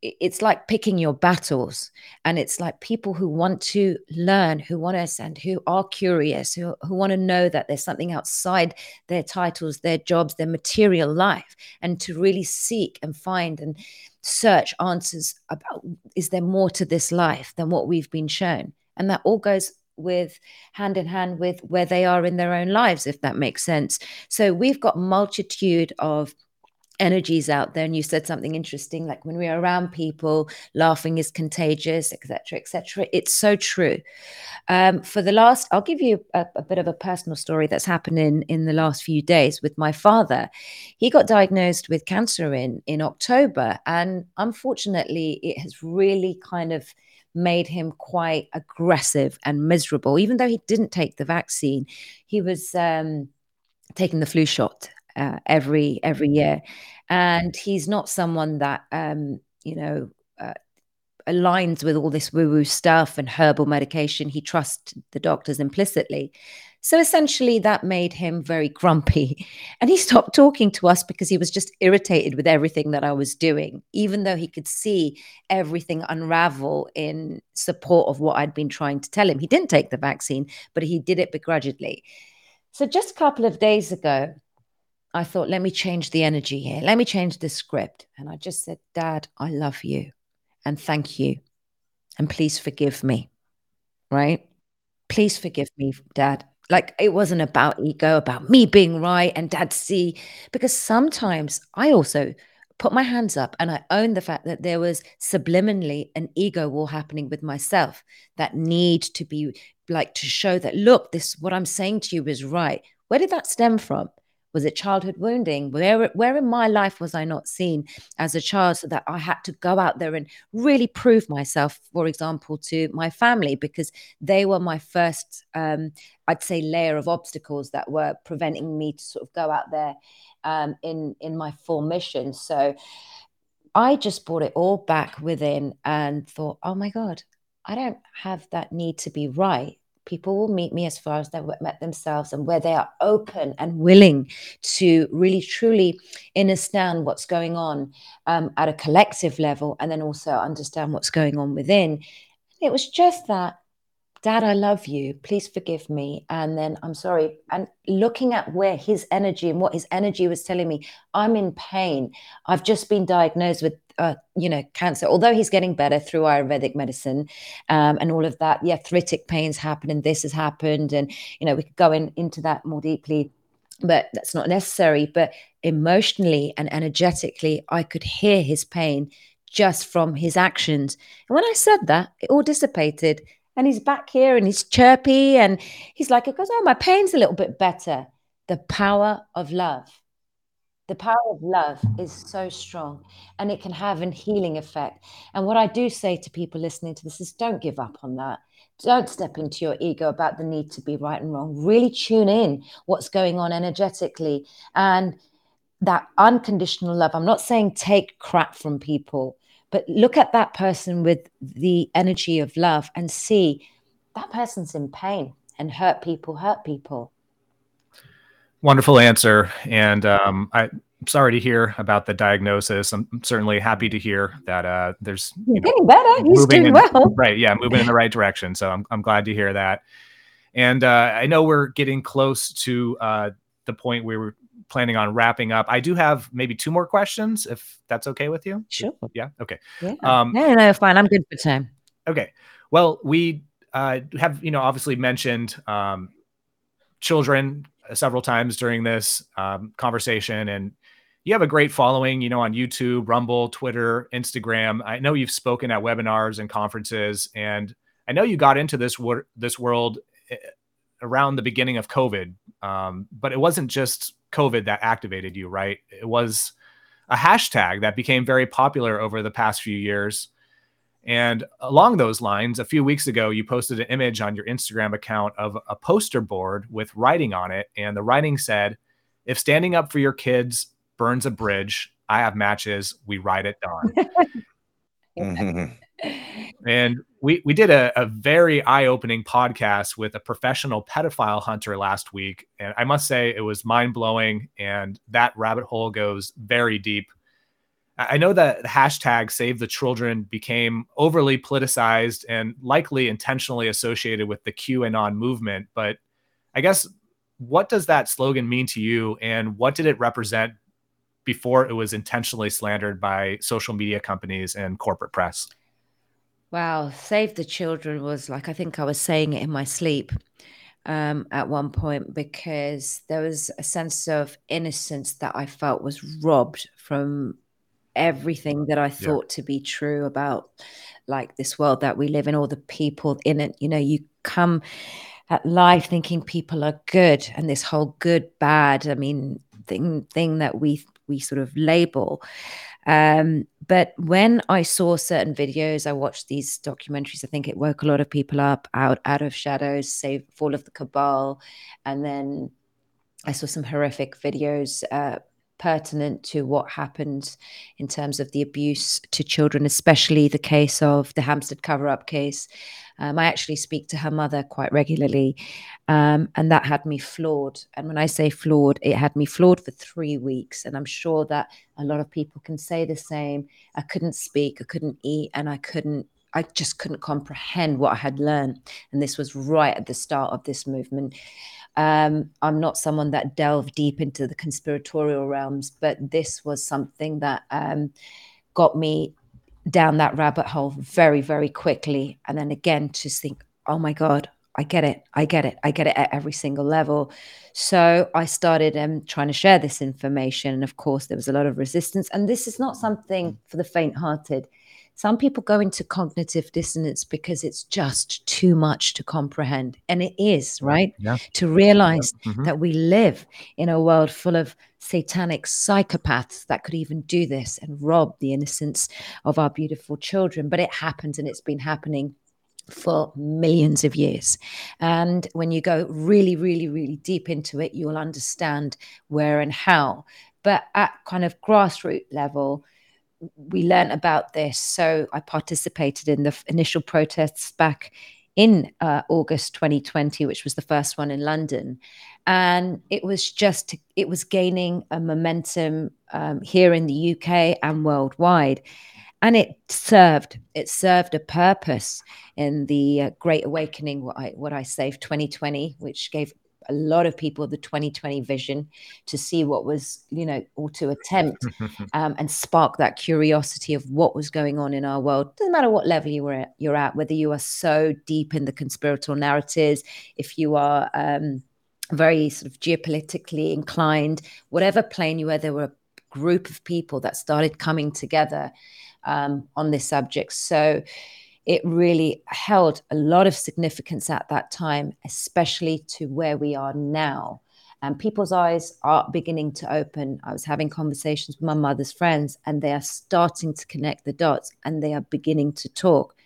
C: it's like picking your battles. And it's like people who want to learn, who want to ascend, who are curious, who, who want to know that there's something outside their titles, their jobs, their material life, and to really seek and find and search answers about is there more to this life than what we've been shown? And that all goes with hand in hand with where they are in their own lives if that makes sense. So we've got multitude of energies out there and you said something interesting like when we're around people laughing is contagious etc etc it's so true. Um, for the last i'll give you a, a, bit of a personal story that's happened in in the last few days with my father. He got diagnosed with cancer in in october and unfortunately it has really kind of made him quite aggressive and miserable. Even though he didn't take the vaccine, he was um, taking the flu shot uh, every every year, and he's not someone that um, you know. Uh, aligns with all this woo woo stuff and herbal medication. He trusts the doctors implicitly. So essentially, that made him very grumpy. And he stopped talking to us because he was just irritated with everything that I was doing, even though he could see everything unravel in support of what I'd been trying to tell him. He didn't take the vaccine, but he did it begrudgingly. So just a couple of days ago, I thought, let me change the energy here. Let me change the script. And I just said, Dad, I love you and thank you. And please forgive me. Right? Please forgive me, Dad like it wasn't about ego about me being right and dad see because sometimes i also put my hands up and i own the fact that there was subliminally an ego war happening with myself that need to be like to show that look this what i'm saying to you is right. Where did that stem from was it childhood wounding? Where, where in my life was I not seen as a child so that I had to go out there and really prove myself, for example, to my family, because they were my first, um, I'd say, layer of obstacles that were preventing me to sort of go out there um, in, in my full mission. So I just brought it all back within and thought, oh my God, I don't have that need to be right people will meet me as far as they've met themselves and where they are open and willing to really truly understand what's going on um, at a collective level and then also understand what's going on within. It was just that Dad, I love you. Please forgive me. And then I'm sorry. And looking at where his energy and what his energy was telling me, I'm in pain. I've just been diagnosed with, uh, you know, cancer. Although he's getting better through Ayurvedic medicine um, and all of that, the arthritic pains happen and this has happened. And, you know, we could go in, into that more deeply but that's not necessary. But emotionally and energetically, I could hear his pain just from his actions. And when I said that, it all dissipated and he's back here and he's chirpy and he's like, it goes, oh, my pain's a little bit better. The power of love. The power of love is so strong and it can have an healing effect. And what I do say to people listening to this is don't give up on that. Don't step into your ego about the need to be right and wrong. Really tune in what's going on energetically and that unconditional love. I'm not saying take crap from people, but look at that person with the energy of love and see that person's in pain and hurt people hurt people
D: wonderful answer and um, i'm sorry to hear about the diagnosis i'm certainly happy to hear that uh, there's
C: you know, getting better he's doing
D: in,
C: well [LAUGHS]
D: right yeah moving in the right direction so i'm, I'm glad to hear that and uh, i know we're getting close to uh, the point where we're planning on wrapping up. I do have maybe two more questions, if that's okay with you.
C: Sure.
D: Yeah. Okay.
C: Yeah. Um, no, no, fine. I'm good for time.
D: Okay. Well, we uh, have, you know, obviously mentioned um, children several times during this um, conversation, and you have a great following, you know, on YouTube, Rumble, Twitter, Instagram. I know you've spoken at webinars and conferences, and I know you got into this wor- this world eh, around the beginning of COVID, um, but it wasn't just COVID that activated you, right? It was a hashtag that became very popular over the past few years. And along those lines, a few weeks ago, you posted an image on your Instagram account of a poster board with writing on it. And the writing said, If standing up for your kids burns a bridge, I have matches. We ride at dawn. [LAUGHS] Mm-hmm. and we we did a, a very eye-opening podcast with a professional pedophile hunter last week and i must say it was mind-blowing and that rabbit hole goes very deep i know that the hashtag save the children became overly politicized and likely intentionally associated with the qanon movement but i guess what does that slogan mean to you and what did it represent before it was intentionally slandered by social media companies and corporate press?
C: Wow, Save the Children was like, I think I was saying it in my sleep um, at one point because there was a sense of innocence that I felt was robbed from everything that I thought yeah. to be true about like this world that we live in, all the people in it. You know, you come at life thinking people are good and this whole good bad, I mean, thing thing that we we sort of label. Um, but when I saw certain videos, I watched these documentaries. I think it woke a lot of people up out out of shadows, save fall of the cabal, and then I saw some horrific videos uh, pertinent to what happened in terms of the abuse to children, especially the case of the Hampstead cover up case. Um, I actually speak to her mother quite regularly, um, and that had me floored. And when I say floored, it had me floored for three weeks. And I'm sure that a lot of people can say the same. I couldn't speak, I couldn't eat, and I couldn't I just couldn't comprehend what I had learned. And this was right at the start of this movement. Um, I'm not someone that delved deep into the conspiratorial realms, but this was something that um, got me down that rabbit hole very, very quickly. And then again, to think, oh my God, I get it. I get it. I get it at every single level. So I started um, trying to share this information. And of course, there was a lot of resistance. And this is not something for the faint hearted some people go into cognitive dissonance because it's just too much to comprehend. And it is, right?
D: Yeah.
C: To realize
D: Yeah. Mhm.
C: that we live in a world full of satanic psychopaths that could even do this and rob the innocence of our beautiful children. But it happens and it's been happening for millions of years. And when you go really, really, really deep into it, you'll understand where and how. But at kind of grassroots level, we learned about this. So I participated in the initial protests back in uh, August 2020, which was the first one in London. And it was just, it was gaining a momentum um, here in the UK and worldwide. And it served, it served a purpose in the uh, Great Awakening, what I, what I say, 2020, which gave a lot of people the 2020 vision to see what was, you know, or to attempt [LAUGHS] um, and spark that curiosity of what was going on in our world. Doesn't matter what level you were at, you're at, whether you are so deep in the conspiratorial narratives, if you are um, very sort of geopolitically inclined, whatever plane you were, there were a group of people that started coming together um, on this subject. So it really held a lot of significance at that time, especially to where we are now. And people's eyes are beginning to open. I was having conversations with my mother's friends, and they are starting to connect the dots and they are beginning to talk.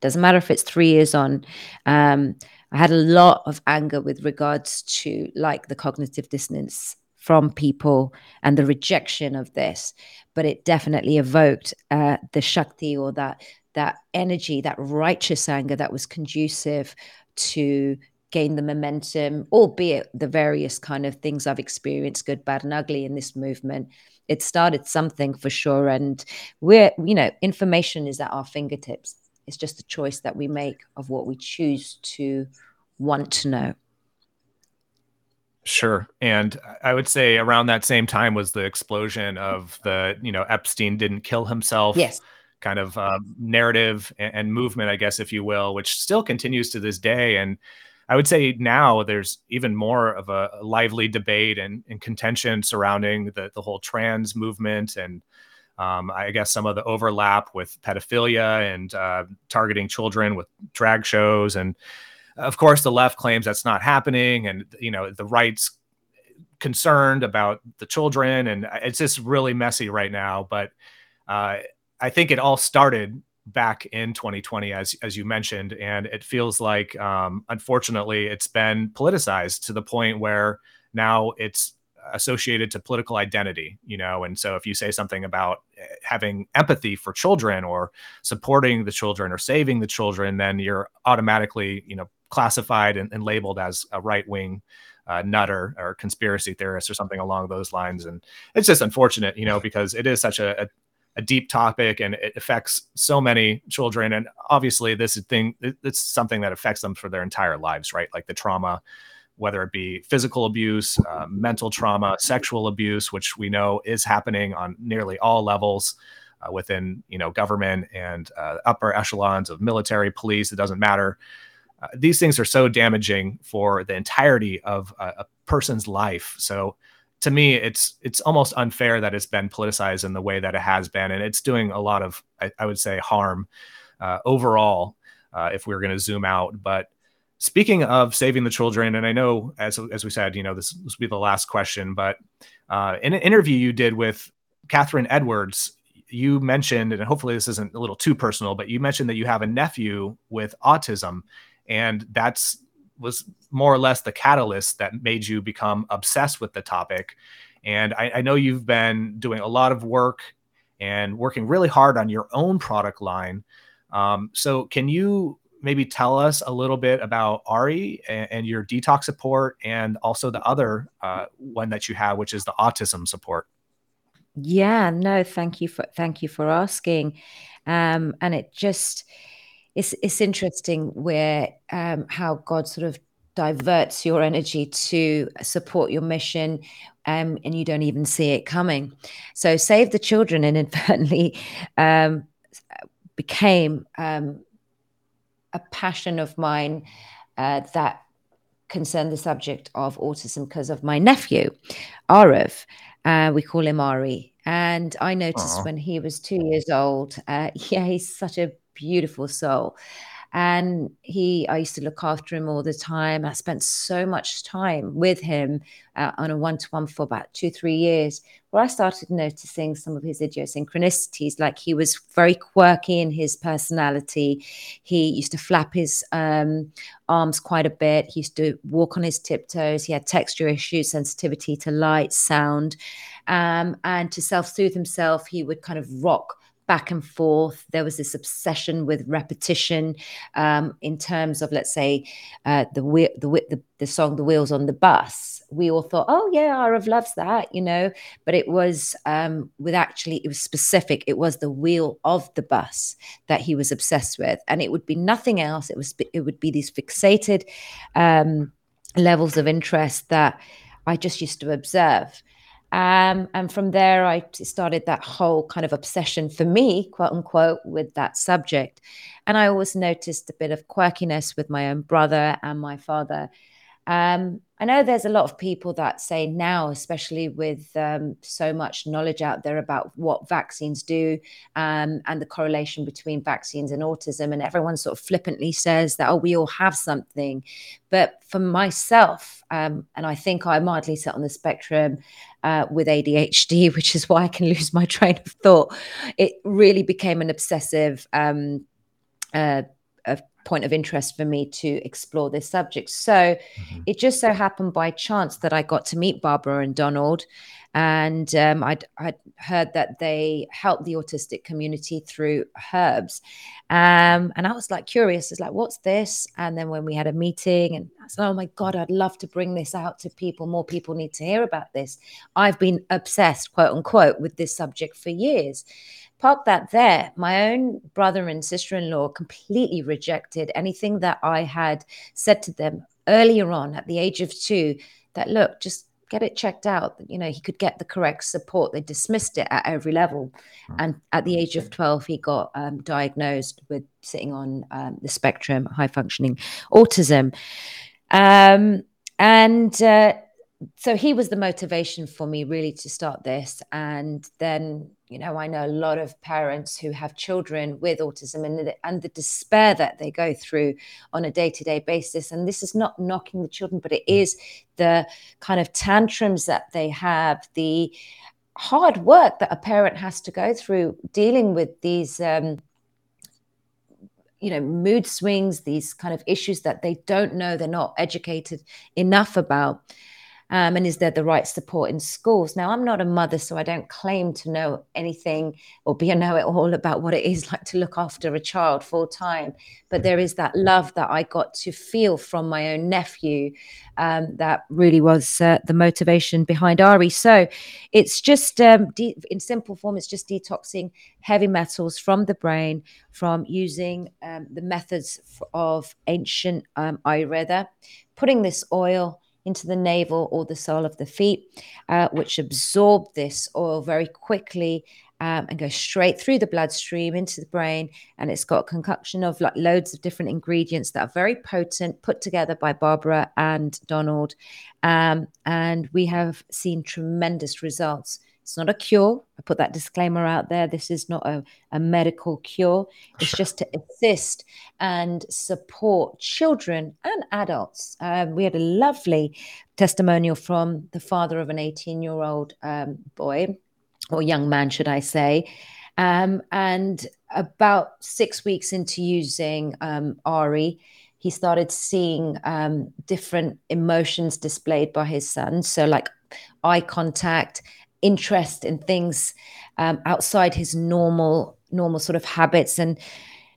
C: Doesn't matter if it's three years on. Um, I had a lot of anger with regards to like the cognitive dissonance from people and the rejection of this, but it definitely evoked uh, the shakti or that that energy, that righteous anger that was conducive to gain the momentum, albeit the various kind of things I've experienced, good, bad, and ugly in this movement. It started something for sure. And we're, you know, information is at our fingertips. It's just a choice that we make of what we choose to want to know.
D: Sure. And I would say around that same time was the explosion of the, you know, Epstein didn't kill himself.
C: Yes.
D: Kind of um, narrative and, and movement, I guess, if you will, which still continues to this day. And I would say now there's even more of a, lively debate and, and contention surrounding the, the whole trans movement and um, I guess some of the overlap with pedophilia and uh, targeting children with drag shows. And of course, the left claims that's not happening. And, you know, the right's concerned about the children. And it's just really messy right now. But uh, I think it all started back in 2020 as as you mentioned and it feels like um unfortunately it's been politicized to the point where now it's associated to political identity you know? And so if you say something about eh, having empathy for children or supporting the children or saving the children then you're automatically you know classified and, and labeled as a right wing uh, nutter or conspiracy theorist or something along those lines. And it's just unfortunate you know because it is such a, a a deep topic and it affects so many children. And obviously this is thing it's something that affects them for their entire lives right? Like the trauma whether it be physical abuse uh, mental trauma sexual abuse which we know is happening on nearly all levels uh, within you know government and uh, upper echelons of military police it doesn't matter. Uh, these things are so damaging for the entirety of a, a person's life. So to me it's it's almost unfair that it's been politicized in the way that it has been and it's doing a lot of i, I would say harm uh, overall uh, if we are going to zoom out. But speaking of saving the children and i know as, as we said you know this, this will be the last question but uh, in an interview you did with catherine edwards you mentioned and hopefully this isn't a little too personal but you mentioned that you have a nephew with autism and that's was more or less the catalyst that made you become obsessed with the topic. And I, I know you've been doing a lot of work and working really hard on your own product line. Um, so, can you maybe tell us a little bit about Arii and, and your detox support, and also the other uh, one that you have, which is the autism support?
C: Yeah, no, thank you for thank you for asking. Um, and it just it's it's interesting where um, how God sort of diverts your energy to support your mission um, and you don't even see it coming. So, Save the Children inadvertently [LAUGHS] um, became um, a passion of mine uh, that concerned the subject of autism because of my nephew, Arav. Uh, we call him Ari. And I noticed Aww. when he was two years old, uh, [LAUGHS] yeah, he's such a beautiful soul. And he i used to look after him all the time. I spent so much time with him uh, on a one-to-one for about two three years where i started noticing some of his idiosyncrasies like he was very quirky in his personality. He used to flap his um, arms quite a bit. He used to walk on his tiptoes. He had texture issues sensitivity to light sound. Um, and to self-soothe himself he would kind of rock back and forth. There was this obsession with repetition um, in terms of, let's say, uh, the, the, the the song "The Wheels on the Bus." We all thought, "Oh yeah, Arav loves that," you know. But it was um, with actually, it was specific. It was the wheel of the bus that he was obsessed with, and it would be nothing else. It was it would be these fixated um, levels of interest that I just used to observe. Um, and from there, I started that whole kind of obsession for me, quote unquote, with that subject. And I always noticed a bit of quirkiness with my own brother and my father. Um, I know there's a lot of people that say now, especially with um, so much knowledge out there about what vaccines do um, and the correlation between vaccines and autism, and everyone sort of flippantly says that, oh, we all have something. But for myself, um, and I think I mildly sit on the spectrum uh, with ADHD, [LAUGHS] which is why I can lose my train of thought, it really became an obsessive. Um, uh, point of interest for me to explore this subject. So mm-hmm. it just so happened by chance that I got to meet Barbara and Donald. And um, I'd, I'd, heard that they help the autistic community through herbs. Um, and I was like curious, it's like, what's this? And then when we had a meeting, and I said, oh my God, I'd love to bring this out to people. More people need to hear about this. I've been obsessed, quote unquote, with this subject for years park that there. My own brother and sister in law completely rejected anything that I had said to them earlier on at the age of two that, look, just get it checked out. You know, he could get the correct support. They dismissed it at every level. Hmm. And at the age of 12, he got um, diagnosed with sitting on um, the spectrum, high functioning autism. Um, and uh, so he was the motivation for me really to start this. And then you know, I know a lot of parents who have children with autism and the, and the despair that they go through on a day to day basis. And this is not knocking the children, but it mm. the kind of tantrums that they have, the hard work that a parent has to go through dealing with these. Um, you know mood swings these kind of issues that they don't know they're not educated enough about um, and is there the right support in schools? Now, I'm not a mother, so I don't claim to know anything or be a know it all about what it is like to look after a child full time. But there is that love that I got to feel from my own nephew um, that really was uh, the motivation behind Arii. So it's just, um, de- in simple form, it's just detoxing heavy metals from the brain from using um, the methods of ancient um, Ayurveda, putting this oil into the navel or the sole of the feet, uh, which absorb this oil very quickly um, and go straight through the bloodstream into the brain. And it's got a concoction of like loads of different ingredients that are very potent, put together by Barbara and Donald. Um, and we have seen tremendous results it's not a cure. I put that disclaimer out there. This is not a, a medical cure. It's just to assist and support children and adults. Um, we had a lovely testimonial from the father of an 18 year old um, boy, or young man, should I say. Um, and about six weeks into using um, Arii, he started seeing um, different emotions displayed by his son. So, like eye contact, interest in things um, outside his normal normal sort of habits. And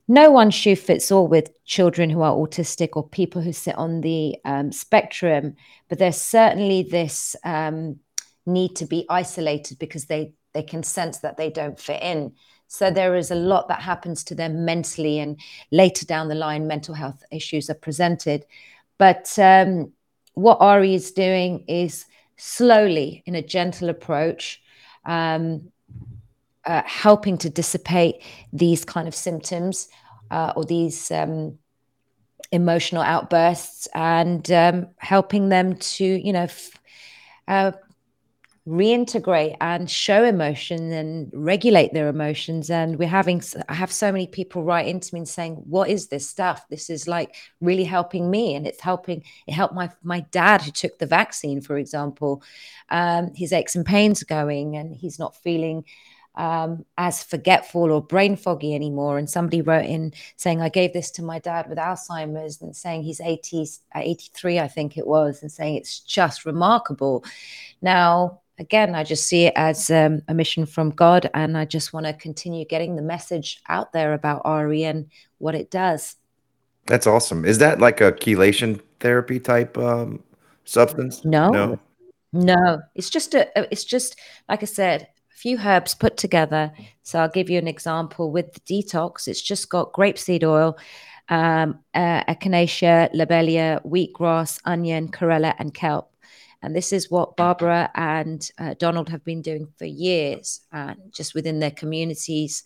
C: no one shoe fits all with children who are autistic or people who sit on the um, spectrum but there's certainly this um, need to be isolated because they they can sense that they don't fit in. So there is a lot that happens to them mentally and later down the line mental health issues are presented. But um, what Arii is doing is slowly in a gentle approach um, uh, helping to dissipate these kind of symptoms uh, or these um, emotional outbursts and um, helping them to, you know, f- uh, reintegrate and show emotion and regulate their emotions and we're having i have so many people write into me and saying what is this stuff this is like really helping me and it's helping it helped my my dad who took the vaccine for example um, his aches and pains are going and he's not feeling um, as forgetful or brain foggy anymore. And somebody wrote in saying, I gave this to my dad with Alzheimer's and saying he's 80, 83, I think it was, and saying it's just remarkable. Now, again, I just see it as um, a mission from God, and I just want to continue getting the message out there about Arii and what it does.
E: That's awesome. Is that like a chelation therapy type um, substance?
C: No, no, no. It's just a. It's just like I said, a few herbs put together. So I'll give you an example with the detox. It's just got grapeseed oil, um, uh, echinacea, lobelia, wheatgrass, onion, chlorella, and kelp. And this is what Barbara and uh, Donald have been doing for years, uh, just within their communities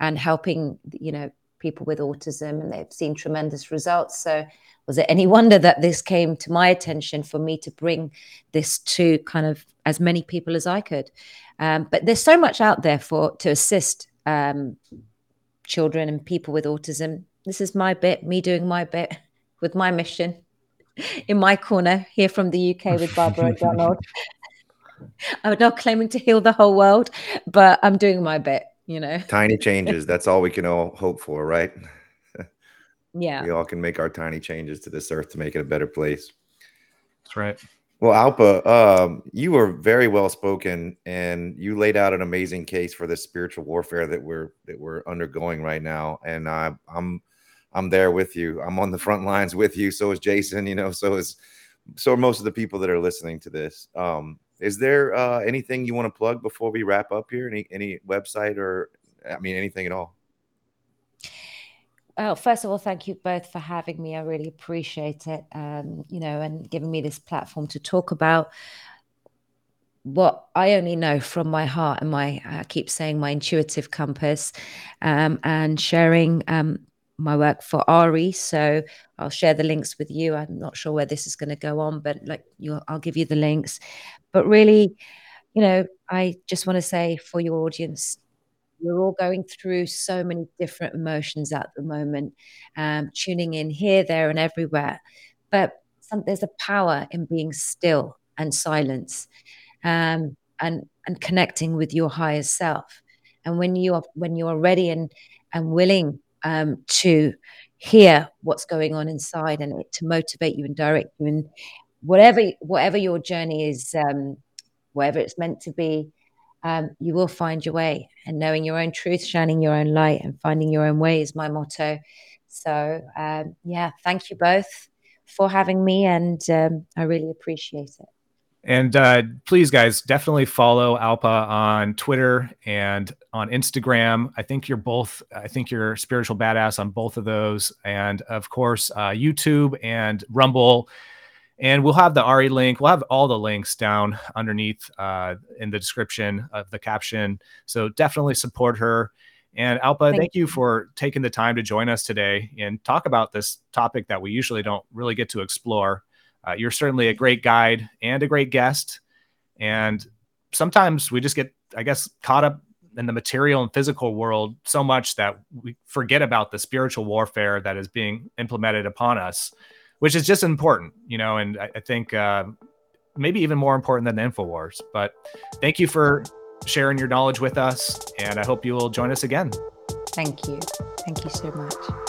C: and helping, you know, people with autism. And they've seen tremendous results. So, was it any [LAUGHS] wonder that this came to my attention for me to bring this to kind of as many people as I could? Um, but there's so much out there for to assist um, children and people with autism. This is my bit, me doing my bit [LAUGHS] with my mission [LAUGHS] in my corner here from the UK with Barbara [LAUGHS] Donald. [LAUGHS] I'm not claiming to heal the whole world, but I'm doing my bit, you know.
E: Tiny changes. That's all we can all hope for, right?
C: Yeah.
E: We all can make our tiny changes to this earth to make it a better place.
D: That's right.
E: Well, Alpa, um, you were very well spoken, and you laid out an amazing case for the spiritual warfare that we're that we're undergoing right now. And I, I'm I'm there with you. I'm on the front lines with you. So is Jason. You know. So is so are most of the people that are listening to this. Um, is there uh, anything you want to plug before we wrap up here? Any any website or I mean anything at all?
C: Well, first of all, thank you both for having me. I really appreciate it. Um, you know, and giving me this platform to talk about what I only know from my heart and my I keep saying my intuitive compass, um, and sharing um, my work for Arii. So I'll share the links with you. I'm not sure where this is going to go on, but like I'll give you the links. But really, you know, I just want to say for your audience, we're all going through so many different emotions at the moment, um, tuning in here, there, and everywhere. But some, there's a power in being still and silence, um, and and connecting with your higher self. And when you are when you are ready and and willing um, to hear what's going on inside and to motivate you and direct you and whatever whatever your journey is um, whatever it's meant to be um, you will find your way. And knowing your own truth shining your own light and finding your own way is my motto. So um, yeah thank you both for having me and um, i really appreciate it.
D: And uh, please, guys, definitely follow Alpa on Twitter and on Instagram. I think you're both, I think you're spiritual badass on both of those. And of course, uh, YouTube and Rumble. And we'll have the Arii link. We'll have all the links down underneath uh, in the description of the caption. So definitely support her. And Alpa, thank, thank you for taking the time to join us today and talk about this topic that we usually don't really get to explore. Uh, you're certainly a great guide and a great guest. And sometimes we just get, I guess, caught up in the material and physical world so much that we forget about the spiritual warfare that is being implemented upon us, which is just important, you know. And I, I think uh, maybe even more important than the Infowars. But thank you for sharing your knowledge with us. And I hope you will join us again.
C: Thank you. Thank you so much.